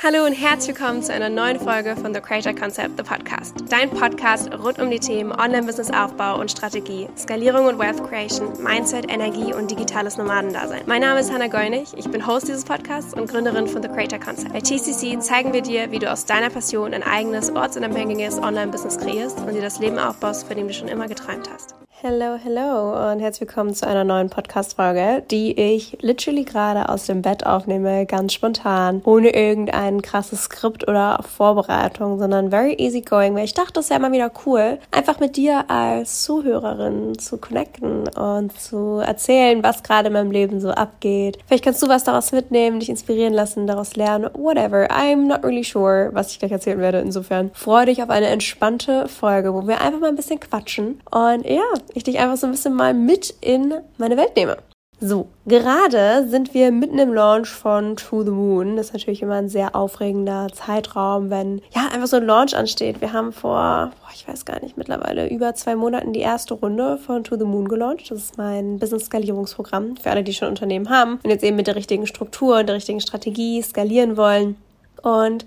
Hallo und herzlich willkommen zu einer neuen Folge von The Creator Concept, The Podcast. Dein Podcast rund um die Themen Online-Business-Aufbau und Strategie, Skalierung und Wealth Creation, Mindset, Energie und digitales Nomadendasein. Mein Name ist Hannah Geunig, ich bin Host dieses Podcasts und Gründerin von The Creator Concept. Bei TCC zeigen wir dir, wie du aus deiner Passion ein eigenes, ortsunabhängiges Online-Business kreierst und dir das Leben aufbaust, von dem du schon immer geträumt hast. Hello, hello und herzlich willkommen zu einer neuen Podcast-Folge, die ich literally gerade aus dem Bett aufnehme, ganz spontan, ohne irgendein krasses Skript oder Vorbereitung, sondern very easy going, weil ich dachte, es wäre immer wieder cool, einfach mit dir als Zuhörerin zu connecten und zu erzählen, was gerade in meinem Leben so abgeht. Vielleicht kannst du was daraus mitnehmen, dich inspirieren lassen, daraus lernen, whatever. I'm not really sure, was ich gleich erzählen werde. Insofern freue dich auf eine entspannte Folge, wo wir einfach mal ein bisschen quatschen und ja, ich dich einfach so ein bisschen mal mit in meine Welt nehme. So, gerade sind wir mitten im Launch von To the Moon. Das ist natürlich immer ein sehr aufregender Zeitraum, wenn ja einfach so ein Launch ansteht. Wir haben vor, boah, ich weiß gar nicht, mittlerweile über zwei Monaten die erste Runde von To the Moon gelauncht. Das ist mein Business-Skalierungsprogramm für alle, die schon Unternehmen haben und jetzt eben mit der richtigen Struktur und der richtigen Strategie skalieren wollen. Und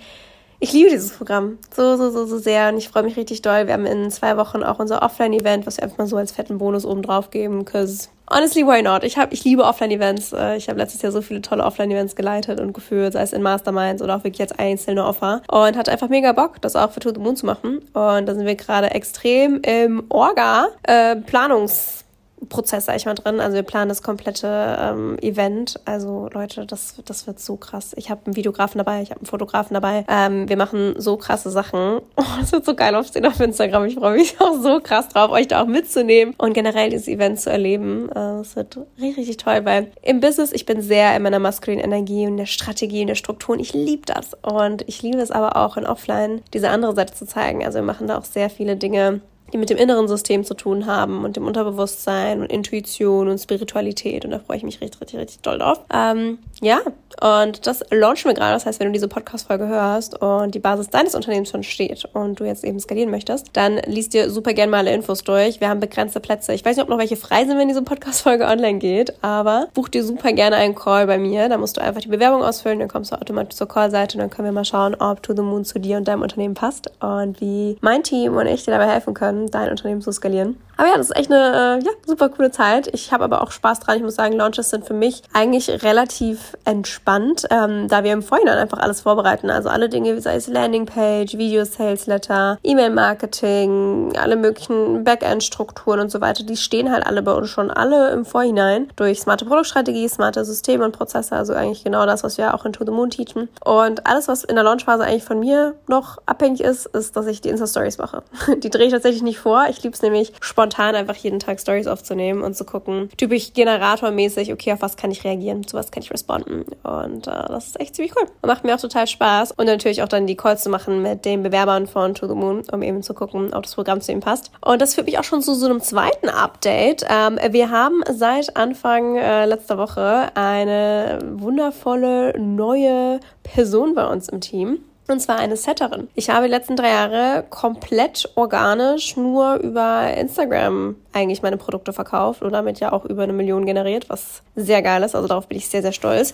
ich liebe dieses Programm so, so, so, so sehr und ich freue mich richtig doll. Wir haben in zwei Wochen auch unser Offline-Event, was wir einfach mal so als fetten Bonus oben drauf geben, because honestly, why not? Ich, hab, ich liebe Offline-Events. Äh, ich habe letztes Jahr so viele tolle Offline-Events geleitet und geführt, sei es in Masterminds oder auch wirklich als einzelne Offer. Und hatte einfach mega Bock, das auch für To the Moon zu machen. Und da sind wir gerade extrem im Orga-Planungs- äh, Prozess, sag ich mal, drin. Also wir planen das komplette ähm, Event. Also Leute, das, das wird so krass. Ich habe einen Videografen dabei, ich habe einen Fotografen dabei. Ähm, wir machen so krasse Sachen. Oh, das wird so geil aufsehen auf Instagram. Ich freue mich auch so krass drauf, euch da auch mitzunehmen und generell dieses Event zu erleben. Äh, das wird richtig, richtig toll, weil im Business, ich bin sehr in meiner maskulinen Energie und der Strategie und der Struktur und ich liebe das. Und ich liebe es aber auch in Offline, diese andere Seite zu zeigen. Also wir machen da auch sehr viele Dinge, die mit dem inneren System zu tun haben und dem Unterbewusstsein und Intuition und Spiritualität. Und da freue ich mich richtig, richtig, richtig doll drauf. Ähm, ja, und das launchen wir gerade. Das heißt, wenn du diese Podcast-Folge hörst und die Basis deines Unternehmens schon steht und du jetzt eben skalieren möchtest, dann liest dir super gerne mal alle Infos durch. Wir haben begrenzte Plätze. Ich weiß nicht, ob noch welche frei sind, wenn diese Podcast-Folge online geht, aber buch dir super gerne einen Call bei mir. Da musst du einfach die Bewerbung ausfüllen, dann kommst du automatisch zur Call-Seite und dann können wir mal schauen, ob To the Moon zu dir und deinem Unternehmen passt und wie mein Team und ich dir dabei helfen können, dein Unternehmen zu skalieren. Aber ja, das ist echt eine äh, ja, super coole Zeit. Ich habe aber auch Spaß dran. Ich muss sagen, Launches sind für mich eigentlich relativ entspannt, ähm, da wir im Vorhinein einfach alles vorbereiten. Also alle Dinge, sei es Landingpage, Video Sales Letter, E-Mail-Marketing, alle möglichen Backend-Strukturen und so weiter, die stehen halt alle bei uns schon alle im Vorhinein durch smarte Produktstrategie, smarte Systeme und Prozesse. Also eigentlich genau das, was wir auch in To the Moon teachen. Und alles, was in der Launchphase eigentlich von mir noch abhängig ist, ist, dass ich die Insta-Stories mache. Die drehe ich tatsächlich nicht vor. Ich liebe es nämlich spontan einfach jeden Tag Stories aufzunehmen und zu gucken, typisch generatormäßig, okay, auf was kann ich reagieren, zu was kann ich responden. Und äh, das ist echt ziemlich cool. Und macht mir auch total Spaß. Und natürlich auch dann die Calls zu machen mit den Bewerbern von To the Moon, um eben zu gucken, ob das Programm zu ihm passt. Und das führt mich auch schon zu so einem zweiten Update. Ähm, wir haben seit Anfang äh, letzter Woche eine wundervolle neue Person bei uns im Team. Und zwar eine Setterin. Ich habe die letzten drei Jahre komplett organisch nur über Instagram eigentlich meine Produkte verkauft und damit ja auch über eine Million generiert, was sehr geil ist. Also darauf bin ich sehr, sehr stolz.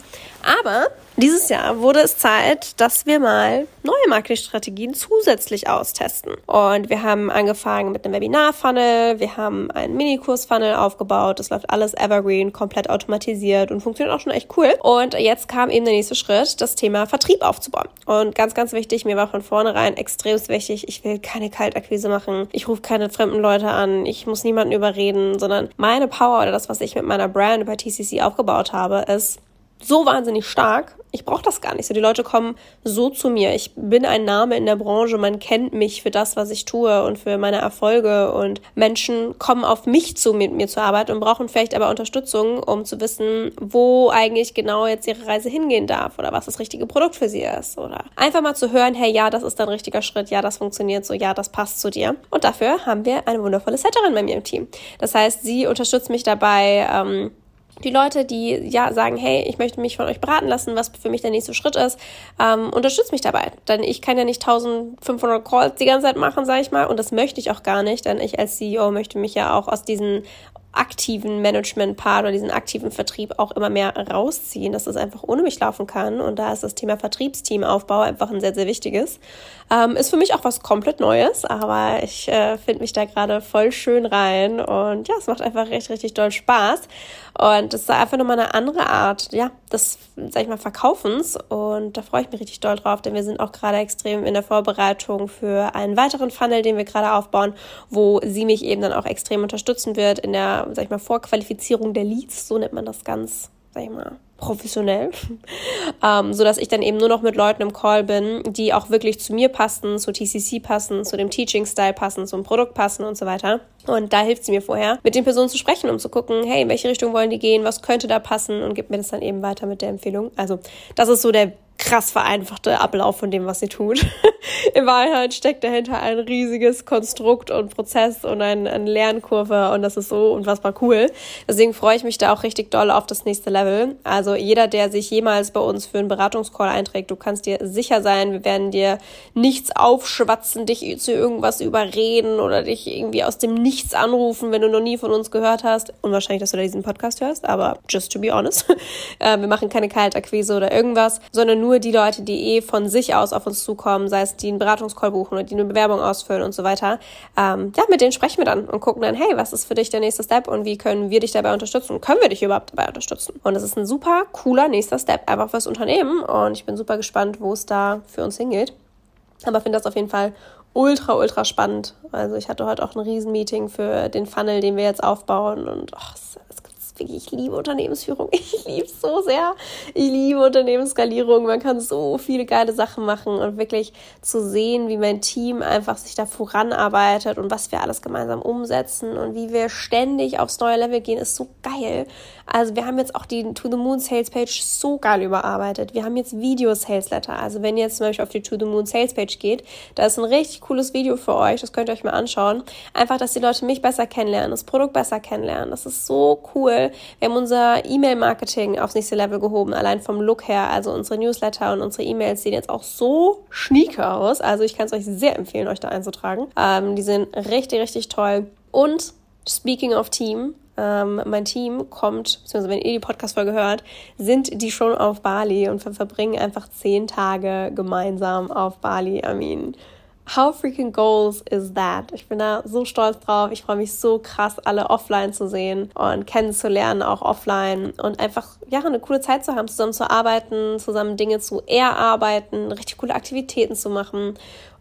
Aber dieses Jahr wurde es Zeit, dass wir mal neue Marketingstrategien zusätzlich austesten. Und wir haben angefangen mit einem Webinar-Funnel, wir haben einen Minikurs-Funnel aufgebaut. Das läuft alles evergreen, komplett automatisiert und funktioniert auch schon echt cool. Und jetzt kam eben der nächste Schritt, das Thema Vertrieb aufzubauen. Und ganz, ganz wichtig, mir war von vornherein extrem wichtig, ich will keine Kaltakquise machen. Ich rufe keine fremden Leute an. Ich muss niemanden überreden, sondern meine Power oder das, was ich mit meiner Brand über TCC aufgebaut habe, ist so wahnsinnig stark. Ich brauche das gar nicht so. Die Leute kommen so zu mir. Ich bin ein Name in der Branche. Man kennt mich für das, was ich tue und für meine Erfolge. Und Menschen kommen auf mich zu, mit mir zur Arbeit und brauchen vielleicht aber Unterstützung, um zu wissen, wo eigentlich genau jetzt ihre Reise hingehen darf oder was das richtige Produkt für sie ist. Oder einfach mal zu hören, hey, ja, das ist dein richtiger Schritt. Ja, das funktioniert so. Ja, das passt zu dir. Und dafür haben wir eine wundervolle Setterin bei mir im Team. Das heißt, sie unterstützt mich dabei, ähm, die Leute, die ja sagen, hey, ich möchte mich von euch beraten lassen, was für mich der nächste Schritt ist, ähm, unterstützt mich dabei. Denn ich kann ja nicht 1500 Calls die ganze Zeit machen, sage ich mal, und das möchte ich auch gar nicht, denn ich als CEO möchte mich ja auch aus diesen aktiven Management-Part oder diesen aktiven Vertrieb auch immer mehr rausziehen, dass das einfach ohne mich laufen kann. Und da ist das Thema Vertriebsteamaufbau einfach ein sehr, sehr wichtiges. Ähm, ist für mich auch was komplett Neues, aber ich äh, finde mich da gerade voll schön rein und ja, es macht einfach richtig, richtig doll Spaß. Und es ist einfach nochmal eine andere Art, ja, des, sag ich mal, Verkaufens. Und da freue ich mich richtig doll drauf, denn wir sind auch gerade extrem in der Vorbereitung für einen weiteren Funnel, den wir gerade aufbauen, wo sie mich eben dann auch extrem unterstützen wird in der, sag ich mal, Vorqualifizierung der Leads, so nennt man das ganz, sag ich mal, professionell, ähm, so dass ich dann eben nur noch mit Leuten im Call bin, die auch wirklich zu mir passen, zu TCC passen, zu dem Teaching-Style passen, zum Produkt passen und so weiter. Und da hilft sie mir vorher, mit den Personen zu sprechen, um zu gucken, hey, in welche Richtung wollen die gehen, was könnte da passen und gibt mir das dann eben weiter mit der Empfehlung. Also das ist so der krass vereinfachte Ablauf von dem, was sie tut. In Wahrheit steckt dahinter ein riesiges Konstrukt und Prozess und ein, Lernkurve und das ist so unfassbar cool. Deswegen freue ich mich da auch richtig doll auf das nächste Level. Also jeder, der sich jemals bei uns für einen Beratungscall einträgt, du kannst dir sicher sein, wir werden dir nichts aufschwatzen, dich zu irgendwas überreden oder dich irgendwie aus dem Nichts anrufen, wenn du noch nie von uns gehört hast. Unwahrscheinlich, dass du da diesen Podcast hörst, aber just to be honest. Äh, wir machen keine Kaltakquise oder irgendwas, sondern nur nur die Leute, die eh von sich aus auf uns zukommen, sei es die einen Beratungscall buchen oder die eine Bewerbung ausfüllen und so weiter, ähm, ja, mit denen sprechen wir dann und gucken dann, hey, was ist für dich der nächste Step und wie können wir dich dabei unterstützen? Können wir dich überhaupt dabei unterstützen? Und das ist ein super cooler nächster Step einfach fürs Unternehmen und ich bin super gespannt, wo es da für uns hingeht. Aber finde das auf jeden Fall ultra, ultra spannend. Also ich hatte heute auch ein Riesenmeeting für den Funnel, den wir jetzt aufbauen und oh, wirklich, ich liebe Unternehmensführung. Ich liebe es so sehr. Ich liebe Unternehmensskalierung. Man kann so viele geile Sachen machen und wirklich zu sehen, wie mein Team einfach sich da voranarbeitet und was wir alles gemeinsam umsetzen und wie wir ständig aufs neue Level gehen, ist so geil. Also wir haben jetzt auch die To the Moon Sales Page so geil überarbeitet. Wir haben jetzt Video Sales Letter. Also wenn ihr jetzt zum Beispiel auf die To the Moon Sales Page geht, da ist ein richtig cooles Video für euch. Das könnt ihr euch mal anschauen. Einfach, dass die Leute mich besser kennenlernen, das Produkt besser kennenlernen. Das ist so cool. Wir haben unser E-Mail-Marketing aufs nächste Level gehoben, allein vom Look her. Also unsere Newsletter und unsere E-Mails sehen jetzt auch so schnieke aus. Also ich kann es euch sehr empfehlen, euch da einzutragen. Ähm, die sind richtig, richtig toll. Und Speaking of Team, ähm, mein Team kommt, beziehungsweise wenn ihr die Podcast-Folge hört, sind die schon auf Bali und wir verbringen einfach zehn Tage gemeinsam auf Bali. I mean, how freaking goals is that? Ich bin da so stolz drauf. Ich freue mich so krass, alle offline zu sehen und kennenzulernen, auch offline und einfach, ja, eine coole Zeit zu haben, zusammen zu arbeiten, zusammen Dinge zu erarbeiten, richtig coole Aktivitäten zu machen.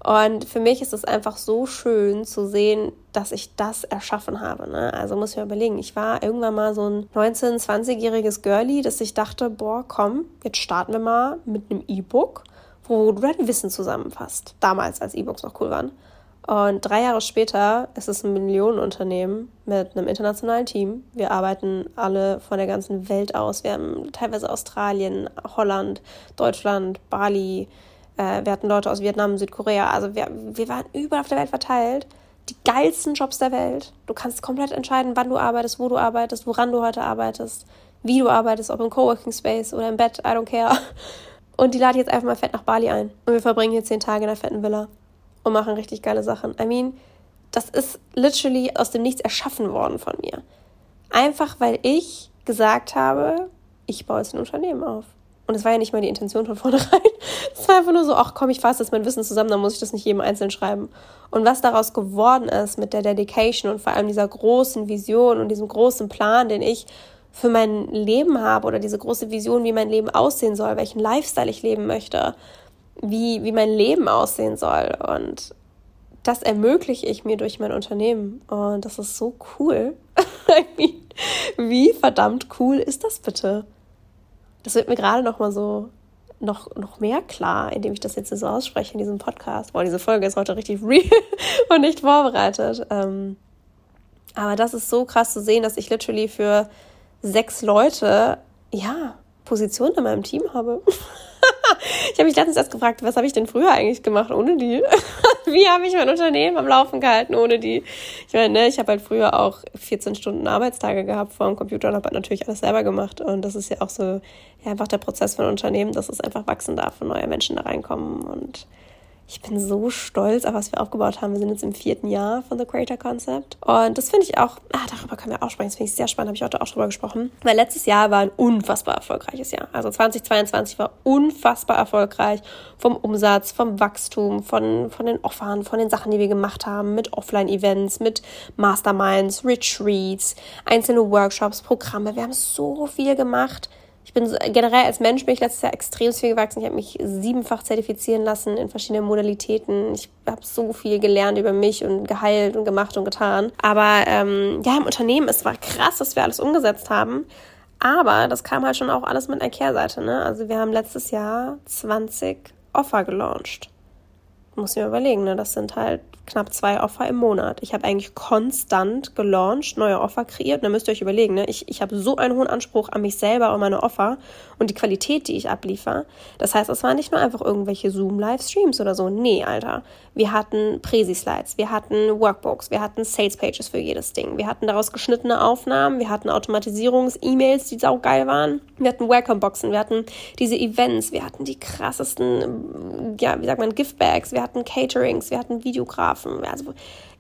Und für mich ist es einfach so schön zu sehen, dass ich das erschaffen habe. Ne? Also muss ich mir überlegen, ich war irgendwann mal so ein 19-, 20-jähriges Girlie, dass ich dachte, boah, komm, jetzt starten wir mal mit einem E-Book wo du dein Wissen zusammenfasst. Damals, als E-Books noch cool waren. Und drei Jahre später ist es ein Millionenunternehmen mit einem internationalen Team. Wir arbeiten alle von der ganzen Welt aus. Wir haben teilweise Australien, Holland, Deutschland, Bali. Äh, wir hatten Leute aus Vietnam, Südkorea. Also wir, wir waren überall auf der Welt verteilt. Die geilsten Jobs der Welt. Du kannst komplett entscheiden, wann du arbeitest, wo du arbeitest, woran du heute arbeitest, wie du arbeitest, ob im Coworking Space oder im Bett. I don't care. Und die lade jetzt einfach mal fett nach Bali ein. Und wir verbringen hier zehn Tage in einer fetten Villa und machen richtig geile Sachen. I mean, das ist literally aus dem Nichts erschaffen worden von mir. Einfach weil ich gesagt habe, ich baue jetzt ein Unternehmen auf. Und es war ja nicht mal die Intention von vornherein. Es war einfach nur so, ach komm, ich fasse jetzt mein Wissen zusammen, dann muss ich das nicht jedem einzeln schreiben. Und was daraus geworden ist mit der Dedication und vor allem dieser großen Vision und diesem großen Plan, den ich für mein Leben habe oder diese große Vision, wie mein Leben aussehen soll, welchen Lifestyle ich leben möchte, wie, wie mein Leben aussehen soll. Und das ermögliche ich mir durch mein Unternehmen. Und das ist so cool. wie verdammt cool ist das bitte? Das wird mir gerade noch mal so noch, noch mehr klar, indem ich das jetzt so ausspreche in diesem Podcast. Boah, diese Folge ist heute richtig real und nicht vorbereitet. Ähm, aber das ist so krass zu sehen, dass ich literally für sechs Leute, ja, Positionen in meinem Team habe. ich habe mich letztens erst gefragt, was habe ich denn früher eigentlich gemacht ohne die? Wie habe ich mein Unternehmen am Laufen gehalten ohne die? Ich meine, ne, ich habe halt früher auch 14 Stunden Arbeitstage gehabt vor dem Computer und habe halt natürlich alles selber gemacht. Und das ist ja auch so ja, einfach der Prozess von Unternehmen, dass es einfach wachsen darf und neue Menschen da reinkommen. Und ich bin so stolz auf was wir aufgebaut haben. Wir sind jetzt im vierten Jahr von The Creator Concept. Und das finde ich auch, ah, darüber können wir auch sprechen. Das finde ich sehr spannend, habe ich heute auch drüber gesprochen. Weil letztes Jahr war ein unfassbar erfolgreiches Jahr. Also 2022 war unfassbar erfolgreich vom Umsatz, vom Wachstum, von, von den Offern, von den Sachen, die wir gemacht haben, mit Offline-Events, mit Masterminds, Retreats, einzelne Workshops, Programme. Wir haben so viel gemacht ich bin so, generell als Mensch bin ich letztes Jahr extrem viel gewachsen. Ich habe mich siebenfach zertifizieren lassen in verschiedenen Modalitäten. Ich habe so viel gelernt über mich und geheilt und gemacht und getan. Aber ähm, ja, im Unternehmen, es war krass, dass wir alles umgesetzt haben. Aber das kam halt schon auch alles mit einer Kehrseite. Ne? Also wir haben letztes Jahr 20 Offer gelauncht. Muss ich mir überlegen, ne? das sind halt knapp zwei Offer im Monat. Ich habe eigentlich konstant gelauncht, neue Offer kreiert. Und da müsst ihr euch überlegen, ne? ich, ich habe so einen hohen Anspruch an mich selber und meine Offer und die Qualität, die ich abliefer. Das heißt, es waren nicht nur einfach irgendwelche Zoom-Livestreams oder so. Nee, Alter. Wir hatten Präsi-Slides, wir hatten Workbooks, wir hatten Sales-Pages für jedes Ding. Wir hatten daraus geschnittene Aufnahmen, wir hatten Automatisierungs-E-Mails, die saugeil waren. Wir hatten Welcome-Boxen, wir hatten diese Events, wir hatten die krassesten, ja, wie sagt man, Giftbags, wir hatten Caterings, wir hatten Videografen. Also,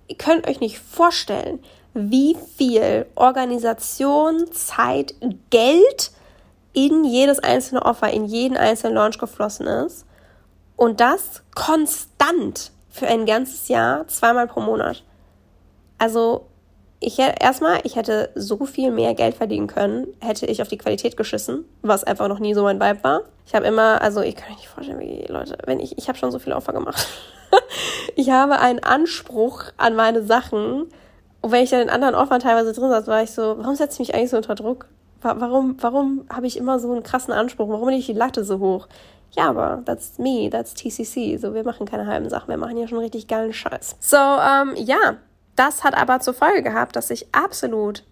ihr könnt euch nicht vorstellen, wie viel Organisation, Zeit, Geld in jedes einzelne Offer, in jeden einzelnen Launch geflossen ist. Und das konstant für ein ganzes Jahr, zweimal pro Monat. Also, ich hätte erstmal, ich hätte so viel mehr Geld verdienen können, hätte ich auf die Qualität geschissen, was einfach noch nie so mein Vibe war. Ich habe immer, also ich kann mir nicht vorstellen, wie Leute, wenn ich, ich habe schon so viele Opfer gemacht. ich habe einen Anspruch an meine Sachen. Und wenn ich dann in anderen Offern teilweise drin saß, war ich so, warum setze ich mich eigentlich so unter Druck? Warum, warum habe ich immer so einen krassen Anspruch? Warum bin ich die Latte so hoch? Ja, aber that's me, that's TCC. So, wir machen keine halben Sachen, wir machen ja schon richtig geilen Scheiß. So, ähm, ja, das hat aber zur Folge gehabt, dass ich absolut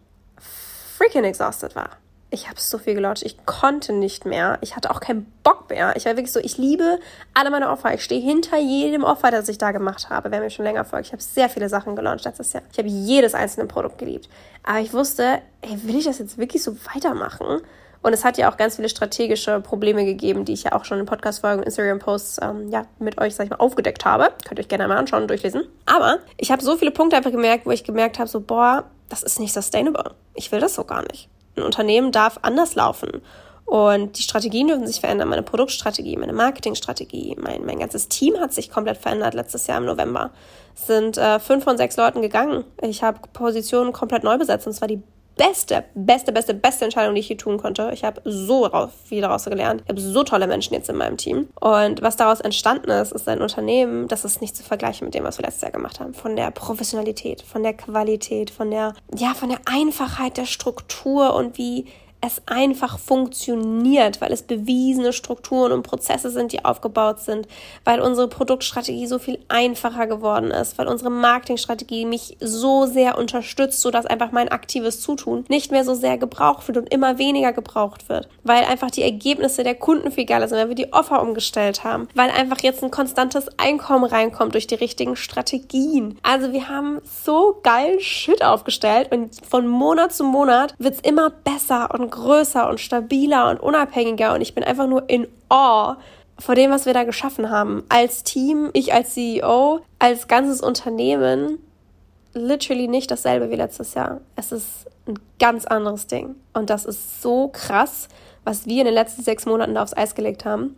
freaking exhausted war ich habe so viel gelauncht, ich konnte nicht mehr. Ich hatte auch keinen Bock mehr. Ich war wirklich so, ich liebe alle meine Opfer. Ich stehe hinter jedem Opfer, das ich da gemacht habe. Wer mir schon länger folgt, ich habe sehr viele Sachen gelauncht letztes Jahr. Ich habe jedes einzelne Produkt geliebt. Aber ich wusste, ey, will ich das jetzt wirklich so weitermachen? Und es hat ja auch ganz viele strategische Probleme gegeben, die ich ja auch schon in Podcast-Folgen Instagram-Posts ähm, ja, mit euch, sag ich mal, aufgedeckt habe. Könnt ihr euch gerne mal anschauen und durchlesen. Aber ich habe so viele Punkte einfach gemerkt, wo ich gemerkt habe, so, boah, das ist nicht sustainable. Ich will das so gar nicht. Ein Unternehmen darf anders laufen. Und die Strategien dürfen sich verändern. Meine Produktstrategie, meine Marketingstrategie, mein, mein ganzes Team hat sich komplett verändert letztes Jahr im November. Es sind äh, fünf von sechs Leuten gegangen. Ich habe Positionen komplett neu besetzt. Und zwar die beste, beste, beste, beste Entscheidung, die ich hier tun konnte. Ich habe so viel daraus gelernt. Ich habe so tolle Menschen jetzt in meinem Team. Und was daraus entstanden ist, ist ein Unternehmen, das ist nicht zu vergleichen mit dem, was wir letztes Jahr gemacht haben. Von der Professionalität, von der Qualität, von der, ja, von der Einfachheit der Struktur und wie es einfach funktioniert, weil es bewiesene Strukturen und Prozesse sind, die aufgebaut sind, weil unsere Produktstrategie so viel einfacher geworden ist, weil unsere Marketingstrategie mich so sehr unterstützt, sodass einfach mein aktives Zutun nicht mehr so sehr gebraucht wird und immer weniger gebraucht wird, weil einfach die Ergebnisse der Kunden viel geiler sind, weil wir die Offer umgestellt haben, weil einfach jetzt ein konstantes Einkommen reinkommt durch die richtigen Strategien. Also wir haben so geil Shit aufgestellt und von Monat zu Monat wird es immer besser und größer und stabiler und unabhängiger und ich bin einfach nur in Awe vor dem, was wir da geschaffen haben. Als Team, ich als CEO, als ganzes Unternehmen, literally nicht dasselbe wie letztes Jahr. Es ist ein ganz anderes Ding. Und das ist so krass, was wir in den letzten sechs Monaten da aufs Eis gelegt haben.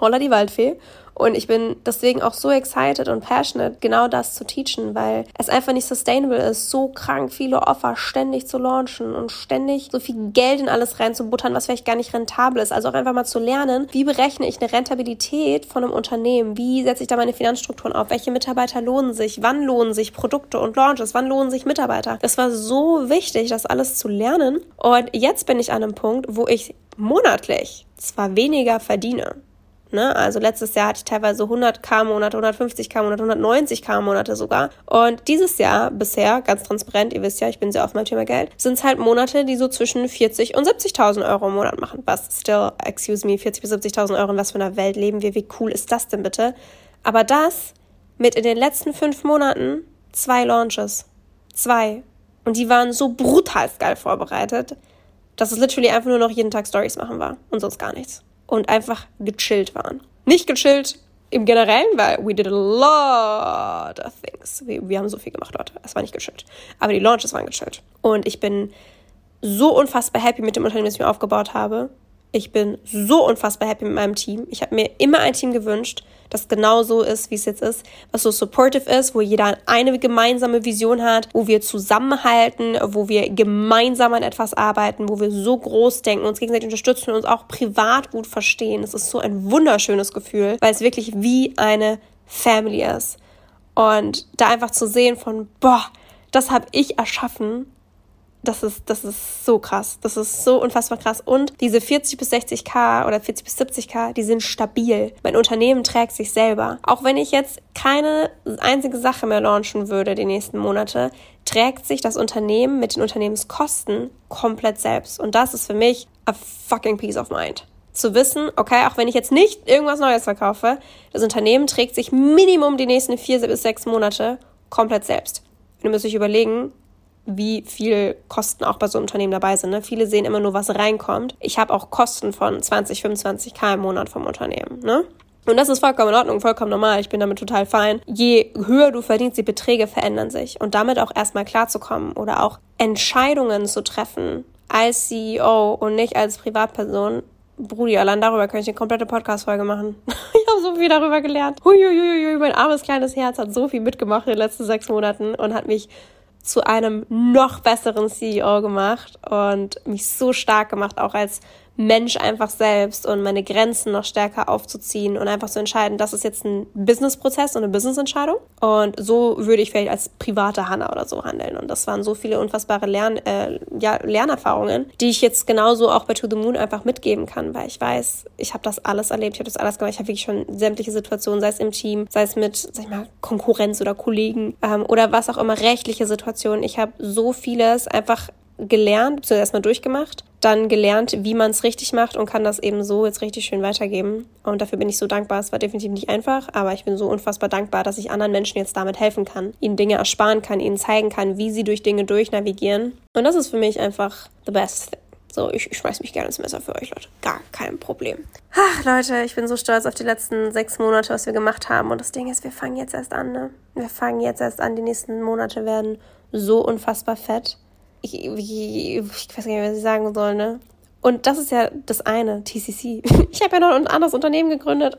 Holla die Waldfee. Und ich bin deswegen auch so excited und passionate, genau das zu teachen, weil es einfach nicht sustainable ist, so krank viele Offer ständig zu launchen und ständig so viel Geld in alles reinzubuttern, was vielleicht gar nicht rentabel ist. Also auch einfach mal zu lernen, wie berechne ich eine Rentabilität von einem Unternehmen? Wie setze ich da meine Finanzstrukturen auf? Welche Mitarbeiter lohnen sich? Wann lohnen sich Produkte und Launches? Wann lohnen sich Mitarbeiter? Das war so wichtig, das alles zu lernen. Und jetzt bin ich an einem Punkt, wo ich monatlich zwar weniger verdiene, Ne? Also letztes Jahr hatte ich teilweise 100k Monate, 150k Monate, 190k Monate sogar. Und dieses Jahr bisher, ganz transparent, ihr wisst ja, ich bin sehr auf mein Thema Geld, sind es halt Monate, die so zwischen 40 und 70.000 Euro im Monat machen. Was still, excuse me, 40 bis 70.000 Euro, in was für einer Welt leben wir? Wie cool ist das denn bitte? Aber das mit in den letzten fünf Monaten zwei Launches. Zwei. Und die waren so brutal geil vorbereitet, dass es literally einfach nur noch jeden Tag Stories machen war und sonst gar nichts und einfach gechillt waren. Nicht gechillt im Generellen, weil we did a lot of things. Wir, wir haben so viel gemacht, Leute. Es war nicht gechillt. Aber die Launches waren gechillt. Und ich bin so unfassbar happy mit dem Unternehmen, das ich mir aufgebaut habe. Ich bin so unfassbar happy mit meinem Team. Ich habe mir immer ein Team gewünscht, das genau so ist, wie es jetzt ist, was so supportive ist, wo jeder eine gemeinsame Vision hat, wo wir zusammenhalten, wo wir gemeinsam an etwas arbeiten, wo wir so groß denken, uns gegenseitig unterstützen und uns auch privat gut verstehen. Es ist so ein wunderschönes Gefühl, weil es wirklich wie eine Family ist. Und da einfach zu sehen von, boah, das habe ich erschaffen das ist, das ist so krass. Das ist so unfassbar krass. Und diese 40 bis 60k oder 40 bis 70k, die sind stabil. Mein Unternehmen trägt sich selber. Auch wenn ich jetzt keine einzige Sache mehr launchen würde die nächsten Monate, trägt sich das Unternehmen mit den Unternehmenskosten komplett selbst. Und das ist für mich a fucking peace of mind. Zu wissen, okay, auch wenn ich jetzt nicht irgendwas Neues verkaufe, das Unternehmen trägt sich Minimum die nächsten vier bis sechs Monate komplett selbst. Und ihr müsst euch überlegen, wie viel Kosten auch bei so einem Unternehmen dabei sind. Ne? Viele sehen immer nur, was reinkommt. Ich habe auch Kosten von 20, 25 K im Monat vom Unternehmen. Ne? Und das ist vollkommen in Ordnung, vollkommen normal. Ich bin damit total fein. Je höher du verdienst, die Beträge verändern sich. Und damit auch erstmal klarzukommen oder auch Entscheidungen zu treffen als CEO und nicht als Privatperson. Brudi, allein darüber könnte ich eine komplette Podcast-Folge machen. ich habe so viel darüber gelernt. Huiuiuiui, mein armes kleines Herz hat so viel mitgemacht in den letzten sechs Monaten und hat mich zu einem noch besseren CEO gemacht und mich so stark gemacht, auch als Mensch einfach selbst und meine Grenzen noch stärker aufzuziehen und einfach zu entscheiden, das ist jetzt ein Businessprozess und eine Businessentscheidung. Und so würde ich vielleicht als private Hanna oder so handeln. Und das waren so viele unfassbare Lern, äh, ja, Lernerfahrungen, die ich jetzt genauso auch bei To the Moon einfach mitgeben kann, weil ich weiß, ich habe das alles erlebt, ich habe das alles gemacht, ich habe wirklich schon sämtliche Situationen, sei es im Team, sei es mit, sag ich mal, Konkurrenz oder Kollegen ähm, oder was auch immer, rechtliche Situationen. Ich habe so vieles einfach gelernt, beziehungsweise erstmal durchgemacht, dann gelernt, wie man es richtig macht und kann das eben so jetzt richtig schön weitergeben. Und dafür bin ich so dankbar. Es war definitiv nicht einfach, aber ich bin so unfassbar dankbar, dass ich anderen Menschen jetzt damit helfen kann, ihnen Dinge ersparen kann, ihnen zeigen kann, wie sie durch Dinge durchnavigieren. Und das ist für mich einfach the best thing. So, ich, ich schmeiß mich gerne ins Messer für euch, Leute. Gar kein Problem. Ach, Leute, ich bin so stolz auf die letzten sechs Monate, was wir gemacht haben. Und das Ding ist, wir fangen jetzt erst an, ne? Wir fangen jetzt erst an. Die nächsten Monate werden so unfassbar fett ich, ich, ich weiß gar nicht, was ich sagen soll, ne? Und das ist ja das eine, TCC. Ich habe ja noch ein anderes Unternehmen gegründet.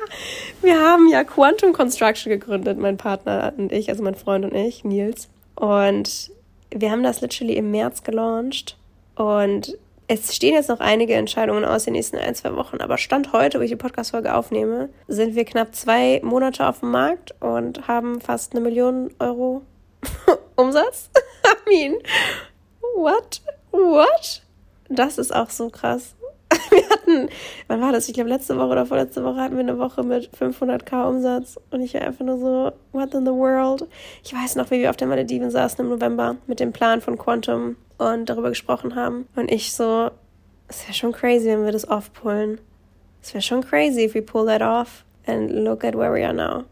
Wir haben ja Quantum Construction gegründet, mein Partner und ich, also mein Freund und ich, Nils. Und wir haben das literally im März gelauncht. Und es stehen jetzt noch einige Entscheidungen aus den nächsten ein, zwei Wochen. Aber Stand heute, wo ich die Podcast-Folge aufnehme, sind wir knapp zwei Monate auf dem Markt und haben fast eine Million Euro Umsatz? I mean, what? What? Das ist auch so krass. Wir hatten, wann war das? Ich glaube, letzte Woche oder vorletzte Woche hatten wir eine Woche mit 500k Umsatz und ich war einfach nur so, what in the world? Ich weiß noch, wie wir auf der Malediven saßen im November mit dem Plan von Quantum und darüber gesprochen haben. Und ich so, es wäre schon crazy, wenn wir das off-pullen. Es wäre schon crazy if we pull that off and look at where we are now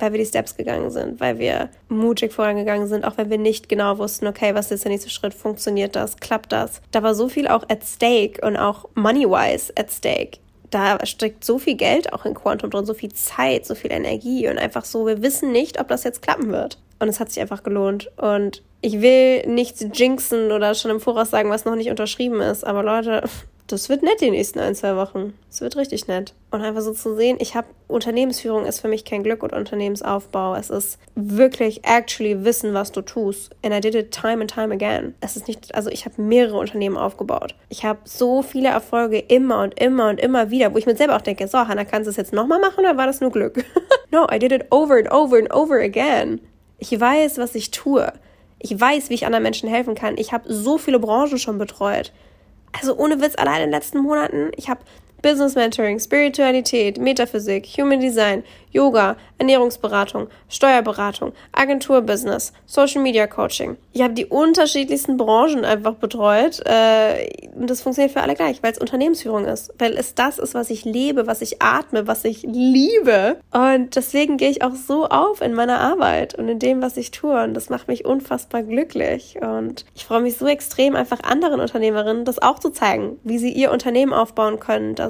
weil wir die Steps gegangen sind, weil wir mutig vorangegangen sind, auch wenn wir nicht genau wussten, okay, was ist der nächste Schritt, funktioniert das, klappt das. Da war so viel auch at stake und auch money-wise at stake. Da steckt so viel Geld auch in Quantum drin, so viel Zeit, so viel Energie und einfach so, wir wissen nicht, ob das jetzt klappen wird. Und es hat sich einfach gelohnt. Und ich will nichts jinxen oder schon im Voraus sagen, was noch nicht unterschrieben ist, aber Leute, das wird nett die nächsten ein, zwei Wochen. Es wird richtig nett. Und einfach so zu sehen, ich habe Unternehmensführung ist für mich kein Glück und Unternehmensaufbau. Es ist wirklich actually wissen, was du tust. And I did it time and time again. Es ist nicht, also ich habe mehrere Unternehmen aufgebaut. Ich habe so viele Erfolge immer und immer und immer wieder, wo ich mir selber auch denke, so, Hannah, kannst du es jetzt nochmal machen oder war das nur Glück? no, I did it over and over and over again. Ich weiß, was ich tue. Ich weiß, wie ich anderen Menschen helfen kann. Ich habe so viele Branchen schon betreut. Also ohne Witz, allein in den letzten Monaten, ich habe Business Mentoring, Spiritualität, Metaphysik, Human Design, Yoga, Ernährungsberatung, Steuerberatung, Agenturbusiness, Social Media Coaching. Ich habe die unterschiedlichsten Branchen einfach betreut äh, und das funktioniert für alle gleich, weil es Unternehmensführung ist, weil es das ist, was ich lebe, was ich atme, was ich liebe und deswegen gehe ich auch so auf in meiner Arbeit und in dem, was ich tue und das macht mich unfassbar glücklich und ich freue mich so extrem, einfach anderen Unternehmerinnen das auch zu zeigen, wie sie ihr Unternehmen aufbauen können, dass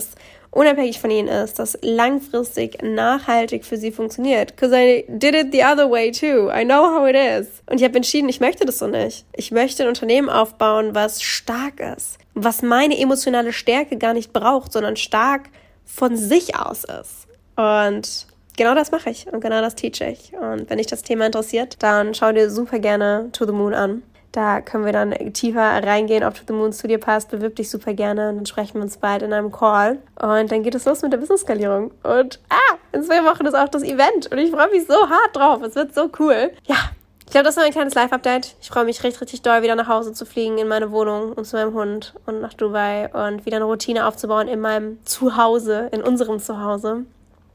unabhängig von ihnen ist, das langfristig nachhaltig für sie funktioniert. Because I did it the other way too. I know how it is. Und ich habe entschieden, ich möchte das so nicht. Ich möchte ein Unternehmen aufbauen, was stark ist, was meine emotionale Stärke gar nicht braucht, sondern stark von sich aus ist. Und genau das mache ich und genau das teache ich. Und wenn dich das Thema interessiert, dann schau dir super gerne To the Moon an. Da können wir dann tiefer reingehen, ob To the Moon zu dir passt. Bewirb dich super gerne und dann sprechen wir uns bald in einem Call. Und dann geht es los mit der Business-Skalierung. Und ah, in zwei Wochen ist auch das Event und ich freue mich so hart drauf. Es wird so cool. Ja, ich glaube, das war ein kleines Live-Update. Ich freue mich richtig, richtig doll, wieder nach Hause zu fliegen, in meine Wohnung und zu meinem Hund und nach Dubai und wieder eine Routine aufzubauen in meinem Zuhause, in unserem Zuhause.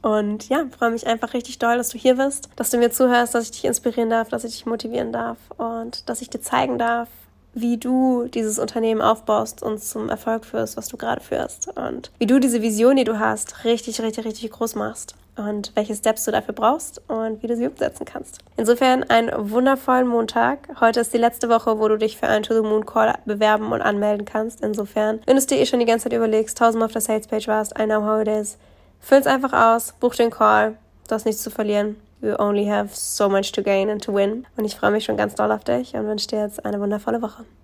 Und ja, freue mich einfach richtig doll, dass du hier bist, dass du mir zuhörst, dass ich dich inspirieren darf, dass ich dich motivieren darf und dass ich dir zeigen darf, wie du dieses Unternehmen aufbaust und zum Erfolg führst, was du gerade führst. Und wie du diese Vision, die du hast, richtig, richtig, richtig groß machst. Und welche Steps du dafür brauchst und wie du sie umsetzen kannst. Insofern einen wundervollen Montag. Heute ist die letzte Woche, wo du dich für einen To the Moon Call bewerben und anmelden kannst. Insofern, wenn du es dir eh schon die ganze Zeit überlegst, tausendmal auf der Sales Page warst, I know how it is Füll's einfach aus, buch den Call. Du hast nichts zu verlieren. You only have so much to gain and to win. Und ich freue mich schon ganz doll auf dich und wünsche dir jetzt eine wundervolle Woche.